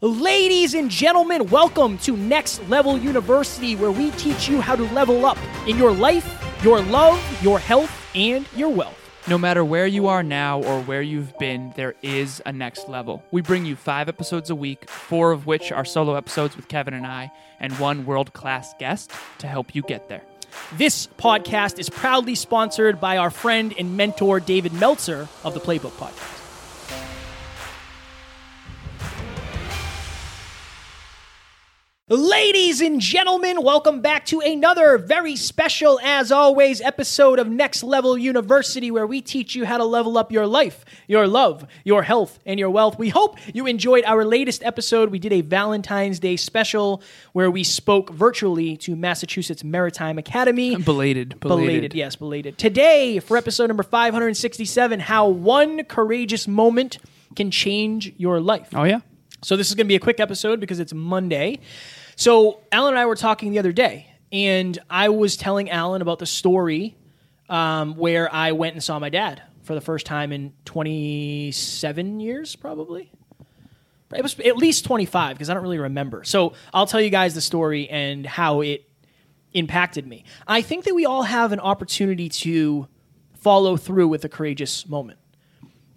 Ladies and gentlemen, welcome to Next Level University, where we teach you how to level up in your life, your love, your health, and your wealth. No matter where you are now or where you've been, there is a next level. We bring you five episodes a week, four of which are solo episodes with Kevin and I, and one world class guest to help you get there. This podcast is proudly sponsored by our friend and mentor, David Meltzer of the Playbook Podcast. Ladies and gentlemen, welcome back to another very special, as always, episode of Next Level University, where we teach you how to level up your life, your love, your health, and your wealth. We hope you enjoyed our latest episode. We did a Valentine's Day special where we spoke virtually to Massachusetts Maritime Academy. Belated, belated. Belated, yes, belated. Today, for episode number 567, how one courageous moment can change your life. Oh, yeah? So this is going to be a quick episode because it's Monday. So Alan and I were talking the other day, and I was telling Alan about the story um, where I went and saw my dad for the first time in 27 years, probably. It was at least 25 because I don't really remember. So I'll tell you guys the story and how it impacted me. I think that we all have an opportunity to follow through with a courageous moment.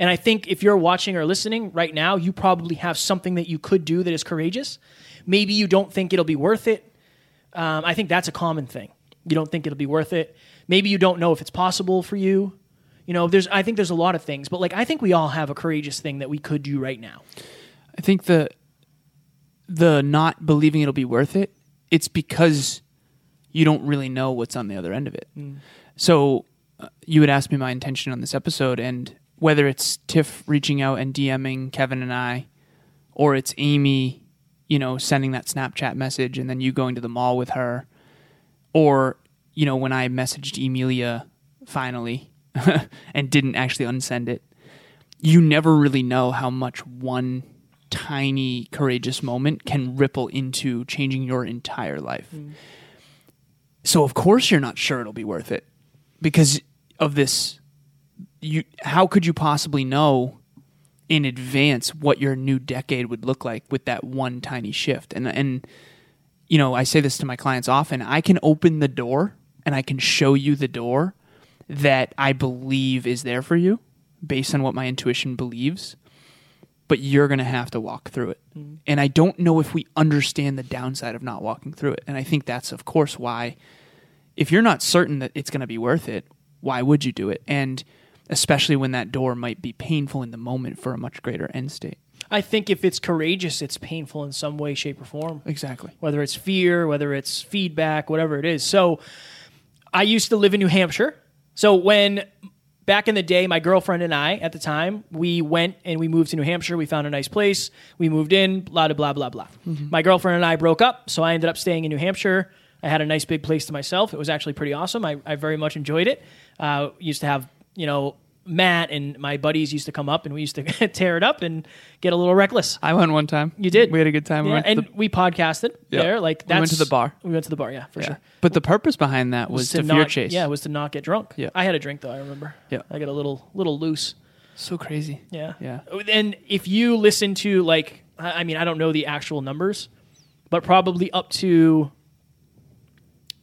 And I think if you're watching or listening right now, you probably have something that you could do that is courageous. Maybe you don't think it'll be worth it. Um, I think that's a common thing. You don't think it'll be worth it. Maybe you don't know if it's possible for you. You know, there's. I think there's a lot of things, but like I think we all have a courageous thing that we could do right now. I think the the not believing it'll be worth it, it's because you don't really know what's on the other end of it. So uh, you would ask me my intention on this episode, and whether it's Tiff reaching out and DMing Kevin and I, or it's Amy, you know, sending that Snapchat message and then you going to the mall with her, or you know when I messaged Emilia finally and didn't actually unsend it, you never really know how much one tiny courageous moment can ripple into changing your entire life. Mm. So of course you're not sure it'll be worth it because of this you how could you possibly know in advance what your new decade would look like with that one tiny shift and and you know I say this to my clients often I can open the door and I can show you the door that I believe is there for you based on what my intuition believes but you're going to have to walk through it. Mm-hmm. And I don't know if we understand the downside of not walking through it. And I think that's, of course, why, if you're not certain that it's going to be worth it, why would you do it? And especially when that door might be painful in the moment for a much greater end state. I think if it's courageous, it's painful in some way, shape, or form. Exactly. whether it's fear, whether it's feedback, whatever it is. So I used to live in New Hampshire. So when back in the day, my girlfriend and I at the time, we went and we moved to New Hampshire. We found a nice place. We moved in, blah, blah, blah, blah, blah. My girlfriend and I broke up. So I ended up staying in New Hampshire. I had a nice big place to myself. It was actually pretty awesome. I, I very much enjoyed it. Uh, used to have, you know, Matt and my buddies used to come up and we used to tear it up and get a little reckless. I went one time. You did. We had a good time. We Yeah, went and the- we podcasted Yeah. there. Like We went to the bar. We went to the bar. Yeah, for yeah. sure. But the purpose behind that was, to, fear not, chase. Yeah, was to not get drunk. Yeah. I had a drink though. I remember. Yeah. I got a little little loose. So crazy. Yeah, Yeah. And if you listen to like, I I mean, I don't know the actual numbers, but probably up to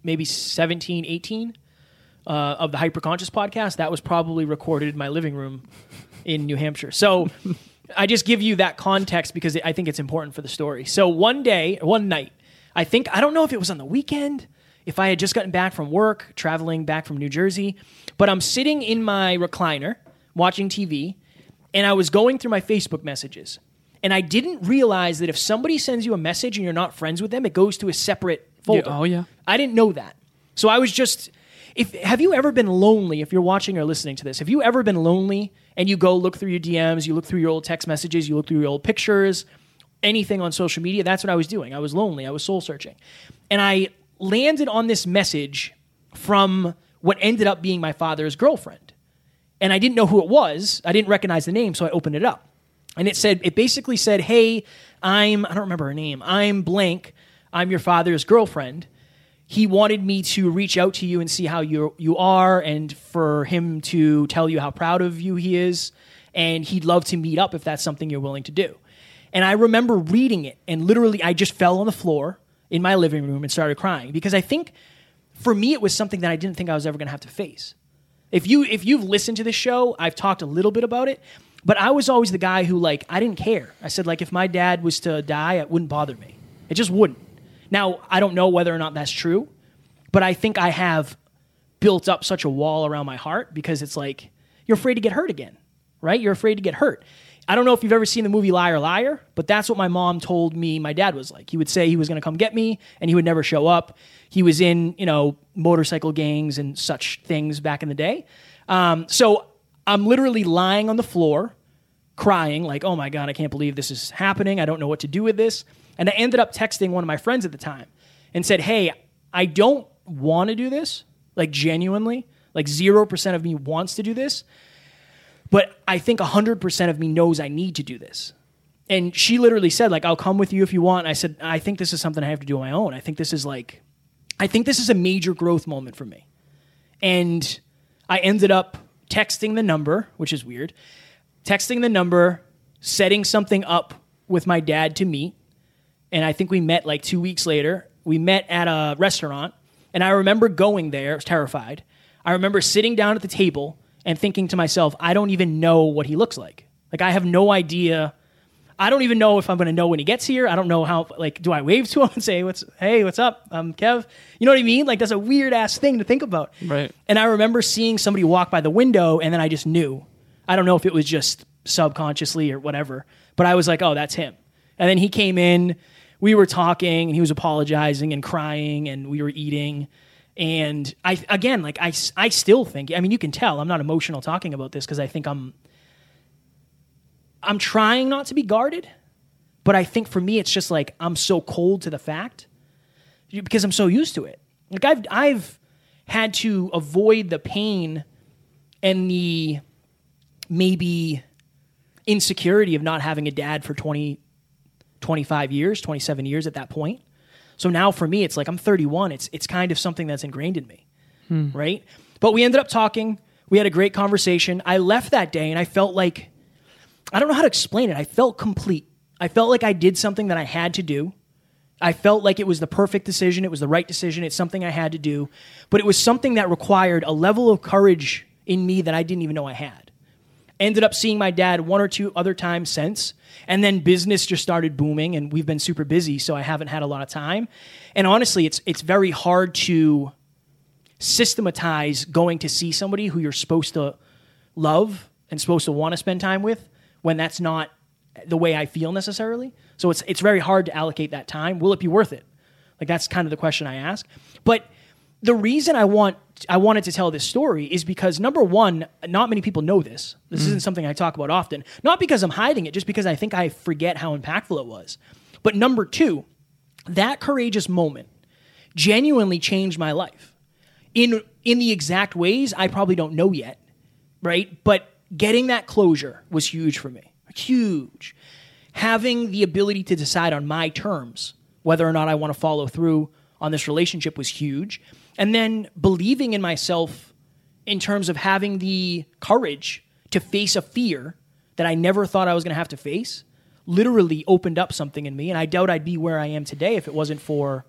maybe 17, 18 uh, of the Hyperconscious podcast, that was probably recorded in my living room in New Hampshire. So I just give you that context because I think it's important for the story. So one day, one night, I think, I don't know if it was on the weekend, if I had just gotten back from work, traveling back from New Jersey, but I'm sitting in my recliner watching TV and I was going through my Facebook messages. And I didn't realize that if somebody sends you a message and you're not friends with them, it goes to a separate folder. oh, yeah. I didn't know that. So I was just if have you ever been lonely if you're watching or listening to this? Have you ever been lonely and you go look through your DMs, you look through your old text messages, you look through your old pictures, anything on social media? That's what I was doing. I was lonely. I was soul searching. And I landed on this message from what ended up being my father's girlfriend. And I didn't know who it was. I didn't recognize the name, so I opened it up. And it said, it basically said, Hey, I'm, I don't remember her name, I'm blank. I'm your father's girlfriend. He wanted me to reach out to you and see how you you are, and for him to tell you how proud of you he is, and he'd love to meet up if that's something you're willing to do. And I remember reading it, and literally, I just fell on the floor in my living room and started crying because I think for me, it was something that I didn't think I was ever going to have to face. If you if you've listened to this show, I've talked a little bit about it, but I was always the guy who like I didn't care. I said like if my dad was to die, it wouldn't bother me. It just wouldn't. Now I don't know whether or not that's true, but I think I have built up such a wall around my heart because it's like you're afraid to get hurt again, right? You're afraid to get hurt. I don't know if you've ever seen the movie Liar Liar, but that's what my mom told me my dad was like. He would say he was going to come get me and he would never show up. He was in, you know, motorcycle gangs and such things back in the day. Um, so I'm literally lying on the floor crying like, "Oh my god, I can't believe this is happening. I don't know what to do with this." And I ended up texting one of my friends at the time and said, "Hey, I don't want to do this, like genuinely. Like 0% of me wants to do this, but I think 100% of me knows I need to do this. And she literally said, like, I'll come with you if you want. And I said, I think this is something I have to do on my own. I think this is like, I think this is a major growth moment for me. And I ended up texting the number, which is weird, texting the number, setting something up with my dad to meet. And I think we met like two weeks later. We met at a restaurant. And I remember going there, I was terrified. I remember sitting down at the table and thinking to myself, I don't even know what he looks like. Like I have no idea. I don't even know if I'm going to know when he gets here. I don't know how. Like, do I wave to him and say, "What's hey, what's up? I'm Kev." You know what I mean? Like that's a weird ass thing to think about. Right. And I remember seeing somebody walk by the window, and then I just knew. I don't know if it was just subconsciously or whatever, but I was like, "Oh, that's him." And then he came in. We were talking, and he was apologizing and crying, and we were eating. And I again, like I, I still think. I mean, you can tell I'm not emotional talking about this because I think I'm. I'm trying not to be guarded, but I think for me it's just like I'm so cold to the fact because I'm so used to it. Like I've I've had to avoid the pain and the maybe insecurity of not having a dad for 20 25 years, 27 years at that point. So now for me, it's like I'm 31. It's it's kind of something that's ingrained in me, hmm. right? But we ended up talking. We had a great conversation. I left that day and I felt like I don't know how to explain it. I felt complete. I felt like I did something that I had to do. I felt like it was the perfect decision. It was the right decision. It's something I had to do. But it was something that required a level of courage in me that I didn't even know I had. Ended up seeing my dad one or two other times since. And then business just started booming and we've been super busy, so I haven't had a lot of time. And honestly, it's it's very hard to systematize going to see somebody who you're supposed to love and supposed to want to spend time with when that's not the way I feel necessarily. So it's it's very hard to allocate that time. Will it be worth it? Like that's kind of the question I ask. But the reason I want I wanted to tell this story is because number one, not many people know this. This mm. isn't something I talk about often. Not because I'm hiding it, just because I think I forget how impactful it was. But number two, that courageous moment genuinely changed my life. In in the exact ways I probably don't know yet, right? But getting that closure was huge for me. Huge. Having the ability to decide on my terms whether or not I want to follow through on this relationship was huge and then believing in myself in terms of having the courage to face a fear that I never thought I was going to have to face literally opened up something in me. And I doubt I'd be where I am today if it wasn't for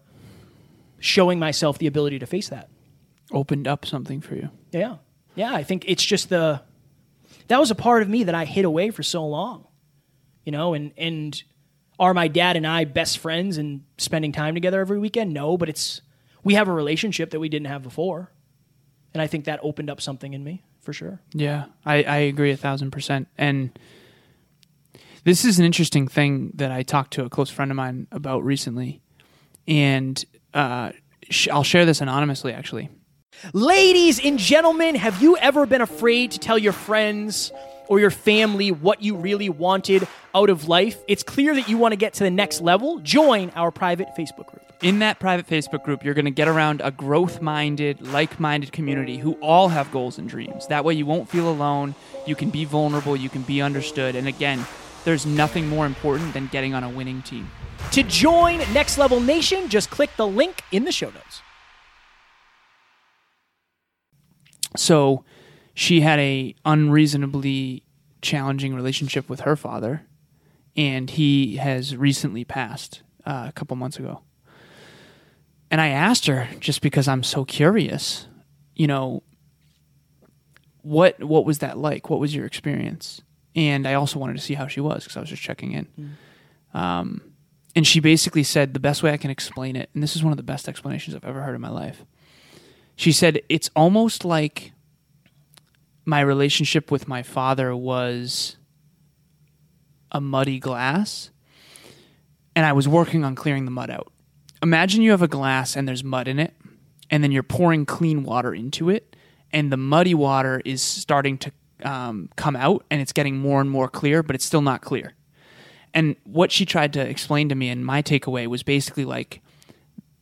showing myself the ability to face that. Opened up something for you. Yeah. Yeah. I think it's just the, that was a part of me that I hid away for so long, you know, and, and are my dad and I best friends and spending time together every weekend? No, but it's, we have a relationship that we didn't have before. And I think that opened up something in me for sure. Yeah, I, I agree a thousand percent. And this is an interesting thing that I talked to a close friend of mine about recently. And uh, sh- I'll share this anonymously, actually. Ladies and gentlemen, have you ever been afraid to tell your friends or your family what you really wanted out of life? It's clear that you want to get to the next level. Join our private Facebook group. In that private Facebook group, you're going to get around a growth minded, like minded community who all have goals and dreams. That way, you won't feel alone. You can be vulnerable. You can be understood. And again, there's nothing more important than getting on a winning team. To join Next Level Nation, just click the link in the show notes. So she had a unreasonably challenging relationship with her father and he has recently passed uh, a couple months ago. And I asked her just because I'm so curious, you know, what what was that like? What was your experience? And I also wanted to see how she was because I was just checking in. Um, and she basically said the best way I can explain it, and this is one of the best explanations I've ever heard in my life. She said it's almost like my relationship with my father was a muddy glass, and I was working on clearing the mud out. Imagine you have a glass and there's mud in it, and then you're pouring clean water into it, and the muddy water is starting to um, come out, and it's getting more and more clear, but it's still not clear. And what she tried to explain to me, and my takeaway was basically like,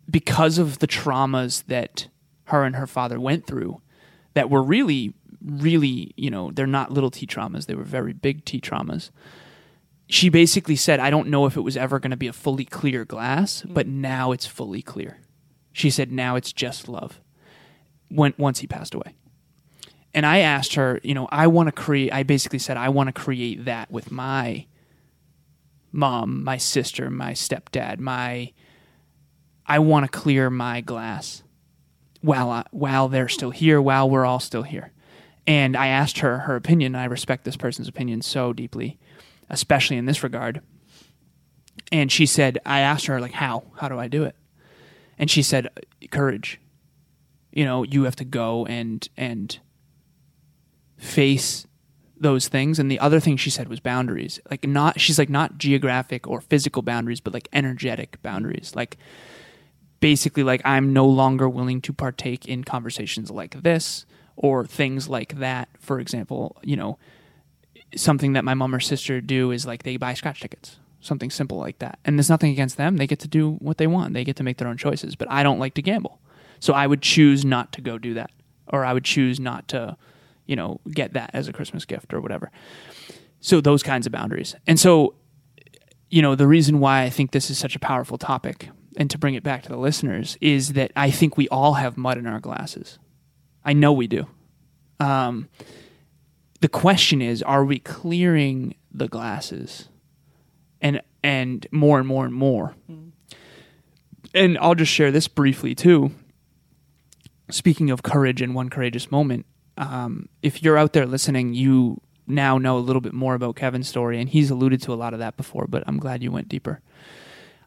because of the traumas that her and her father went through, that were really, really, you know, they're not little t traumas, they were very big t traumas. She basically said, I don't know if it was ever going to be a fully clear glass, mm. but now it's fully clear. She said, now it's just love. When once he passed away. And I asked her, you know, I want to create I basically said I want to create that with my mom, my sister, my stepdad, my I want to clear my glass while I, while they're still here, while we're all still here. And I asked her her opinion. I respect this person's opinion so deeply, especially in this regard. And she said, I asked her like, how? How do I do it? And she said, courage. You know, you have to go and and face those things and the other thing she said was boundaries like not she's like not geographic or physical boundaries but like energetic boundaries like basically like i'm no longer willing to partake in conversations like this or things like that for example you know something that my mom or sister do is like they buy scratch tickets something simple like that and there's nothing against them they get to do what they want they get to make their own choices but i don't like to gamble so i would choose not to go do that or i would choose not to you know, get that as a Christmas gift or whatever. So those kinds of boundaries. And so, you know, the reason why I think this is such a powerful topic and to bring it back to the listeners is that I think we all have mud in our glasses. I know we do. Um, the question is, are we clearing the glasses and and more and more and more? And I'll just share this briefly too. Speaking of courage and one courageous moment, um, if you're out there listening, you now know a little bit more about Kevin's story, and he's alluded to a lot of that before, but I'm glad you went deeper.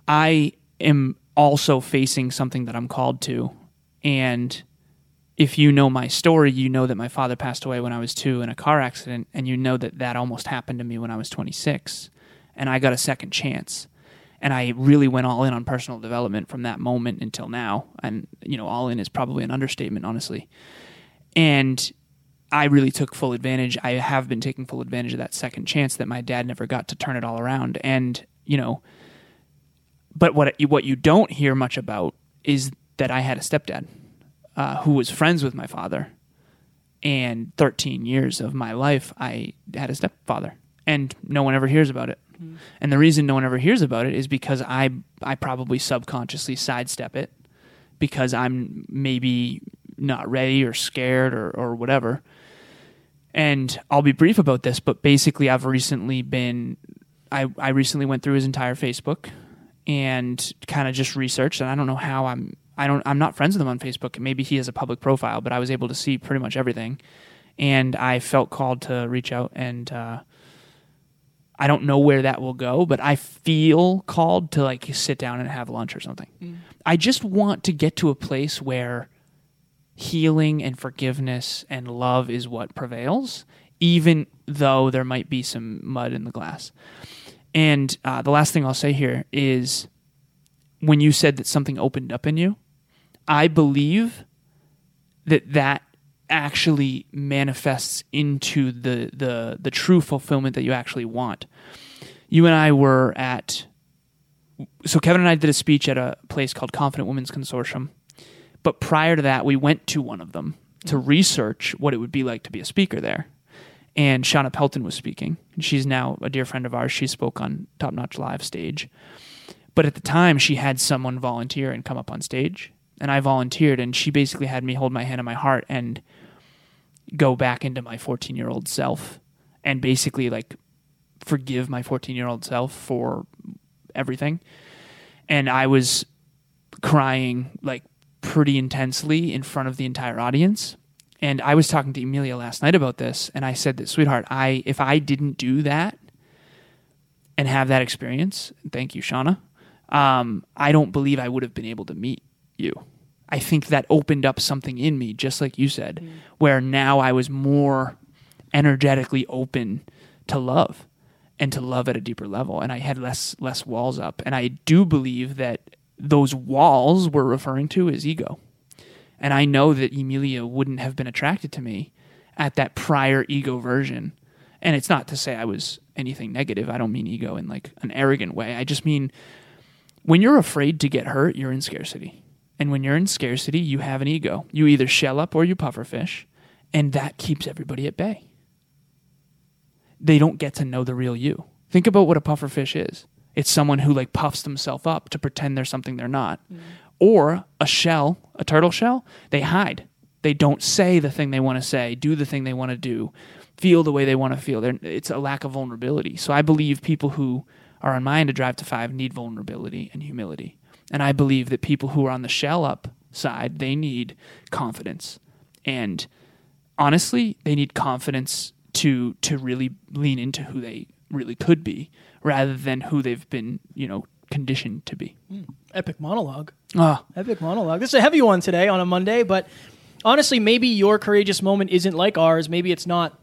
I am also facing something that I'm called to, and if you know my story, you know that my father passed away when I was two in a car accident, and you know that that almost happened to me when I was 26, and I got a second chance. And I really went all in on personal development from that moment until now. And, you know, all in is probably an understatement, honestly. And I really took full advantage. I have been taking full advantage of that second chance that my dad never got to turn it all around. And you know, but what what you don't hear much about is that I had a stepdad uh, who was friends with my father, and 13 years of my life I had a stepfather, and no one ever hears about it. And the reason no one ever hears about it is because I I probably subconsciously sidestep it because I'm maybe not ready or scared or, or whatever. And I'll be brief about this, but basically, I've recently been, I, I recently went through his entire Facebook and kind of just researched. And I don't know how I'm, I don't, I'm not friends with him on Facebook. Maybe he has a public profile, but I was able to see pretty much everything. And I felt called to reach out and, uh, I don't know where that will go, but I feel called to like sit down and have lunch or something. I just want to get to a place where healing and forgiveness and love is what prevails, even though there might be some mud in the glass. And uh, the last thing I'll say here is when you said that something opened up in you, I believe that that actually manifests into the the the true fulfillment that you actually want. You and I were at so Kevin and I did a speech at a place called Confident Women's Consortium. But prior to that, we went to one of them to research what it would be like to be a speaker there. And Shauna Pelton was speaking. She's now a dear friend of ours. She spoke on Top Notch Live stage. But at the time, she had someone volunteer and come up on stage. And I volunteered, and she basically had me hold my hand on my heart and go back into my 14 year old self and basically like forgive my 14 year old self for everything. And I was crying like pretty intensely in front of the entire audience. And I was talking to Emilia last night about this, and I said that, sweetheart, I if I didn't do that and have that experience, thank you, Shauna. Um, I don't believe I would have been able to meet you. I think that opened up something in me, just like you said, mm. where now I was more energetically open to love and to love at a deeper level, and I had less less walls up. And I do believe that those walls we're referring to is ego. And I know that Emilia wouldn't have been attracted to me at that prior ego version. And it's not to say I was anything negative. I don't mean ego in like an arrogant way. I just mean when you're afraid to get hurt, you're in scarcity. And when you're in scarcity, you have an ego. You either shell up or you pufferfish, and that keeps everybody at bay. They don't get to know the real you. Think about what a pufferfish is. It's someone who like puffs themselves up to pretend they're something they're not. Mm. Or a shell, a turtle shell, they hide. They don't say the thing they want to say, do the thing they want to do, feel the way they want to feel. They're, it's a lack of vulnerability. So I believe people who are on my end to drive to five need vulnerability and humility. And I believe that people who are on the shell up side, they need confidence. And honestly, they need confidence to to really lean into who they really could be rather than who they've been, you know, conditioned to be. Epic monologue. Ah, Epic monologue. This is a heavy one today on a Monday, but honestly, maybe your courageous moment isn't like ours. Maybe it's not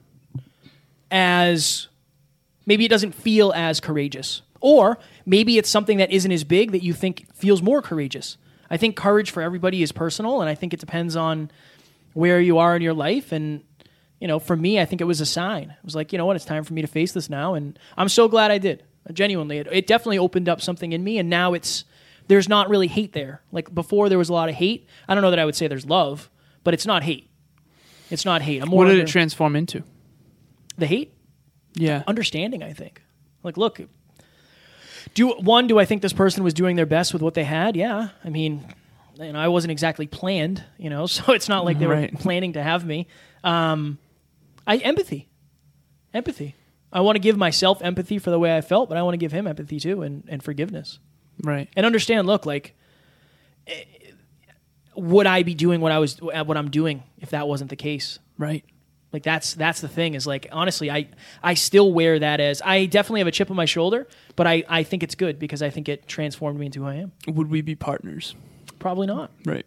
as. Maybe it doesn't feel as courageous. Or maybe it's something that isn't as big that you think feels more courageous. I think courage for everybody is personal, and I think it depends on where you are in your life. And, you know, for me, I think it was a sign. It was like, you know what, it's time for me to face this now. And I'm so glad I did. Genuinely. It, it definitely opened up something in me, and now it's there's not really hate there. Like before, there was a lot of hate. I don't know that I would say there's love, but it's not hate. It's not hate. I'm more what did it transform into? the hate Yeah. understanding. I think. Like, look, do one. Do I think this person was doing their best with what they had? Yeah. I mean, you know, I wasn't exactly planned. You know, so it's not like they Right. were planning to have me. Um, I empathy, empathy. I want to give myself empathy for the way I felt, but I want to give him empathy too, and, and forgiveness, Right. and understand. Look, like, eh, would I be doing what I was what I'm doing if that wasn't the case? Right. Like that's that's the thing is like honestly I I still wear that as I definitely have a chip on my shoulder, but I I think it's good because I think it transformed me into who I am. Would we be partners? Probably not. Right.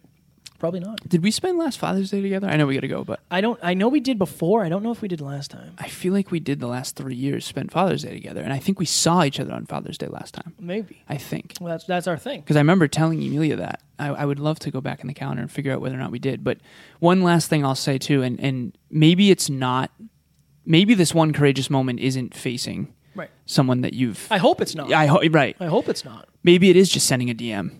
Probably not. Did we spend last Father's Day together? I know we got to go, but I don't I know we did before. I don't know if we did last time. I feel like we did the last three years spent Father's Day together, and I think we saw each other on Father's Day last time. Maybe. I think Well, that's that's our thing. because I remember telling Emilia that I, I would love to go back in the calendar and figure out whether or not we did. But one last thing I'll say too, and and maybe it's not, maybe this one courageous moment isn't facing Right. someone that you've. I hope it's not. I ho- right. I hope it's not. Maybe it is just sending a DM.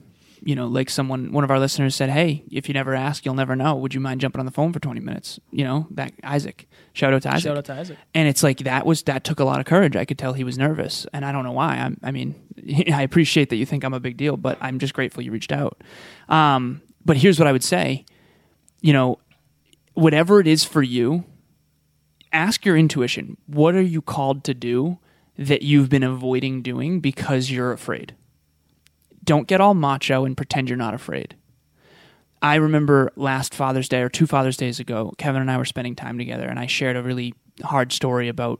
You know, like someone, one of our listeners said, "Hey, if you never ask, you'll never know. Would you mind jumping on the phone for twenty minutes?" You know, that Isaac. Shout out to Isaac. Shout out to Isaac. and it's like that was that took a lot of courage. I could tell he was nervous, and I don't know why. I'm, I mean, I appreciate that you think I'm a big deal, but I'm just grateful you reached out. Um, but here's what I would say: you know, whatever it is for you, ask your intuition. What are you called to do that you've been avoiding doing because you're afraid? Don't get all macho and pretend you're not afraid. I remember last Father's Day or two Father's Days ago, Kevin and I were spending time together, and I shared a really hard story about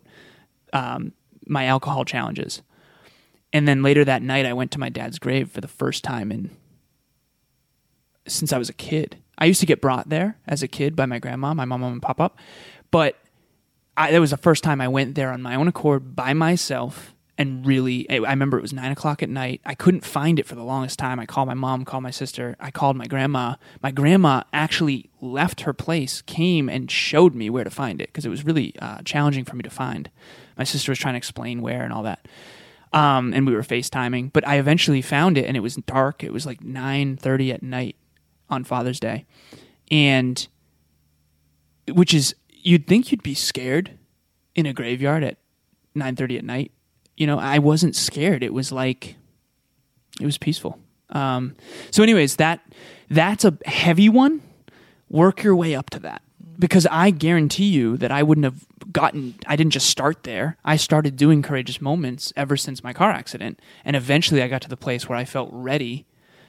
um, my alcohol challenges. And then later that night, I went to my dad's grave for the first time in since I was a kid. I used to get brought there as a kid by my grandma, my mom, and pop up, but that was the first time I went there on my own accord by myself. And really, I remember it was nine o'clock at night. I couldn't find it for the longest time. I called my mom, called my sister, I called my grandma. My grandma actually left her place, came and showed me where to find it because it was really uh, challenging for me to find. My sister was trying to explain where and all that um, and we were FaceTiming. But I eventually found it, and it was dark. It was like nine thirty at night on Father's Day, and which is you'd think you'd be scared in a graveyard at nine thirty at night. You know, I wasn't scared. It was like it was peaceful. Um, so, anyways, that that's a heavy one. Work your way up to that. because I guarantee you that I wouldn't have gotten I didn't just start there. I started doing courageous moments ever since my car accident and eventually I got to the place where I felt ready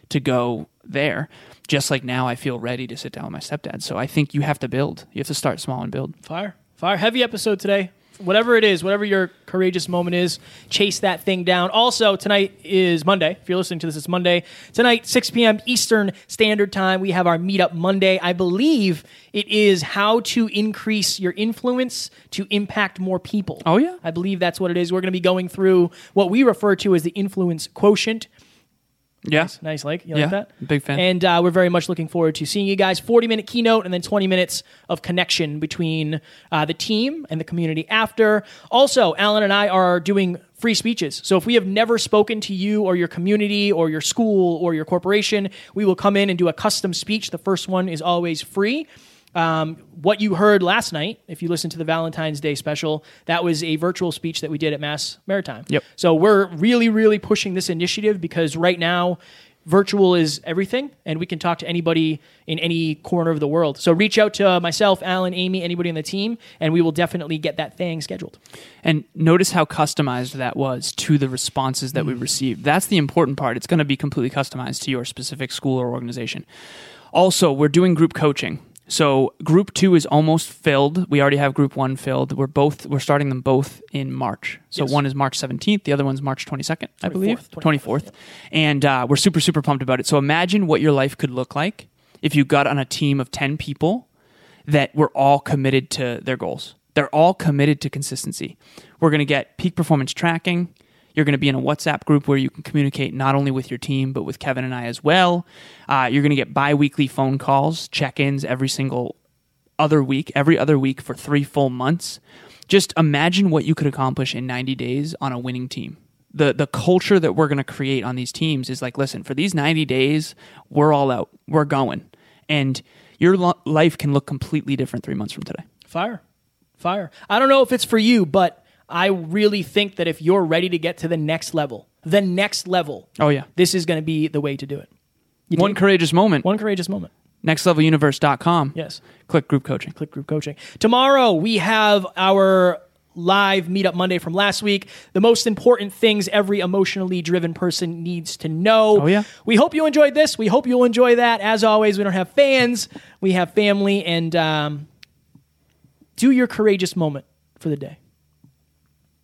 to go there. Just like now I feel ready to sit down with my stepdad. So I think you have to build. You have to start small and build. Fire. Fire. Heavy episode today. Whatever it is, whatever your courageous moment is, chase that thing down. Also, tonight is Monday. If you're listening to this, it's Monday. Tonight, 6 p.m. Eastern Standard Time, we have our Meetup Monday. I believe it is how to increase your influence to impact more people. Oh, yeah. I believe that's what it is. We're going to be going through what we refer to as the influence quotient. Yeah. Nice, like you Yeah, like that? big fan. And uh, we're very much looking forward to seeing you guys. Forty minute keynote and then twenty minutes of connection between uh, the team and the community after. Also, Alan and I are doing free speeches. So if we have never spoken to you or your community or your school or your corporation, we will come in and do a custom speech. The first one is always free. Um, what you heard last night, if you listened to the Valentine's Day special, that was a virtual speech that we did at Mass Maritime. Yep. So we're really, really pushing this initiative because right now, virtual is everything, and we can talk to anybody in any corner of the world. So reach out to myself, Alan, Amy, anybody on the team, and we will definitely get that thing scheduled. And notice how customized that was to the responses that we received. That's the important part. It's going to be completely customized to your specific school or organization. Also, we're doing group coaching. So group two is almost filled. We already have group one filled. We're both we're starting them both in March. So Yes. one is March seventeenth, the other one's March twenty second, I believe, 24th, twenty fourth, and uh, we're super super pumped about it. So imagine what your life could look like if you got on a team of ten people that were all committed to their goals. They're all committed to consistency. We're going to get peak performance tracking. You're going to be in a WhatsApp group where you can communicate not only with your team, but with Kevin and I as well. Uh, you're going to get bi weekly phone calls, check ins every single other week, every other week for three full months. Just imagine what you could accomplish in 90 days on a winning team. The, the culture that we're going to create on these teams is like, listen, for these 90 days, we're all out. We're going. And your lo- life can look completely different three months from today. Fire. Fire. I don't know if it's for you, but I really think that if you're ready to get to the next level, the next level, Oh, yeah. this is going to be the way to do it. You One courageous moment. one courageous moment. Nextleveluniverse.com. Yes. Click group coaching. Click Group Coaching. Tomorrow we have our live meetup Monday from last week. The most important things every emotionally driven person needs to know. Oh, yeah. We hope you enjoyed this. We hope you'll enjoy that. As always, we don't have fans, we have family, and um, do your courageous moment for the day.